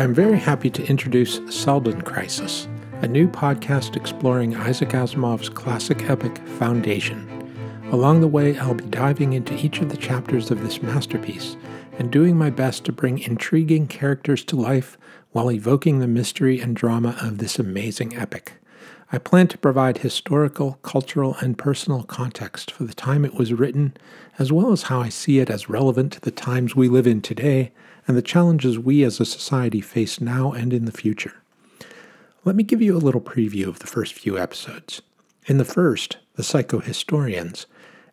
I am very happy to introduce Seldon Crisis, a new podcast exploring Isaac Asimov's classic epic Foundation. Along the way, I'll be diving into each of the chapters of this masterpiece and doing my best to bring intriguing characters to life while evoking the mystery and drama of this amazing epic. I plan to provide historical, cultural, and personal context for the time it was written, as well as how I see it as relevant to the times we live in today and the challenges we as a society face now and in the future. Let me give you a little preview of the first few episodes. In the first, The Psychohistorians,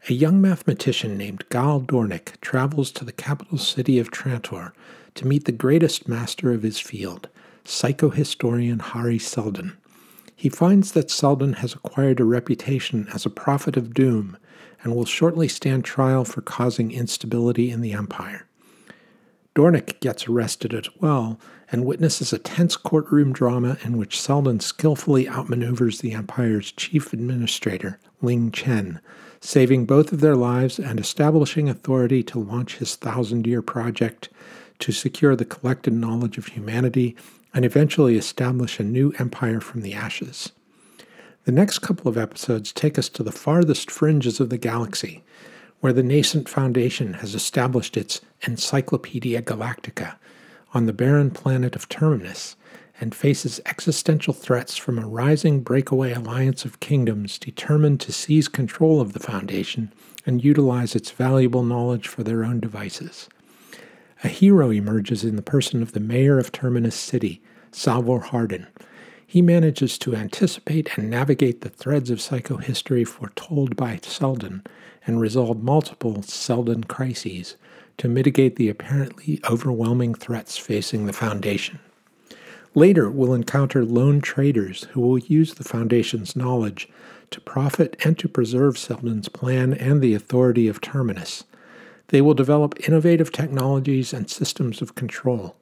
a young mathematician named Gaal Dornick travels to the capital city of Trantor to meet the greatest master of his field, psychohistorian Hari Seldon. He finds that Seldon has acquired a reputation as a prophet of doom and will shortly stand trial for causing instability in the empire. Dornick gets arrested as well and witnesses a tense courtroom drama in which Seldon skillfully outmaneuvers the Empire's chief administrator, Ling Chen, saving both of their lives and establishing authority to launch his thousand year project to secure the collected knowledge of humanity and eventually establish a new empire from the ashes. The next couple of episodes take us to the farthest fringes of the galaxy, where the nascent Foundation has established its Encyclopedia Galactica on the barren planet of Terminus and faces existential threats from a rising breakaway alliance of kingdoms determined to seize control of the Foundation and utilize its valuable knowledge for their own devices. A hero emerges in the person of the mayor of Terminus City, Salvor Hardin. He manages to anticipate and navigate the threads of psychohistory foretold by Seldon and resolve multiple Seldon crises to mitigate the apparently overwhelming threats facing the Foundation. Later, we'll encounter lone traders who will use the Foundation's knowledge to profit and to preserve Seldon's plan and the authority of Terminus. They will develop innovative technologies and systems of control,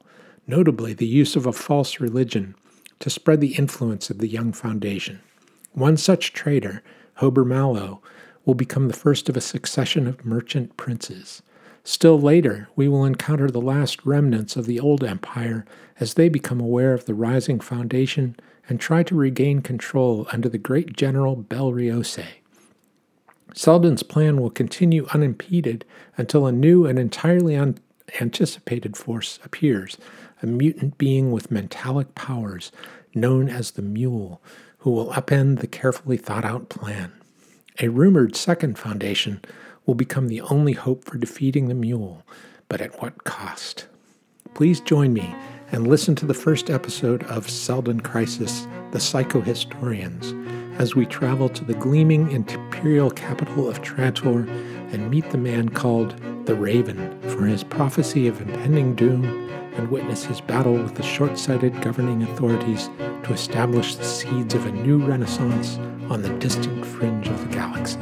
notably the use of a false religion, to spread the influence of the young Foundation. One such trader, Hober Mallow, will become the first of a succession of merchant princes. Still later, we will encounter the last remnants of the old empire as they become aware of the rising foundation and try to regain control under the great general Bel Riose. Seldon's plan will continue unimpeded until a new and entirely unanticipated force appears, a mutant being with mentalic powers known as the Mule, who will upend the carefully thought out plan. A rumored second foundation will become the only hope for defeating the mule, but at what cost? Please join me and listen to the first episode of Seldon Crisis, The Psychohistorians, as we travel to the gleaming imperial capital of Trantor and meet the man called the Raven for his prophecy of impending doom and witness his battle with the short sighted governing authorities to establish the seeds of a new renaissance on the distant fringe of the galaxy.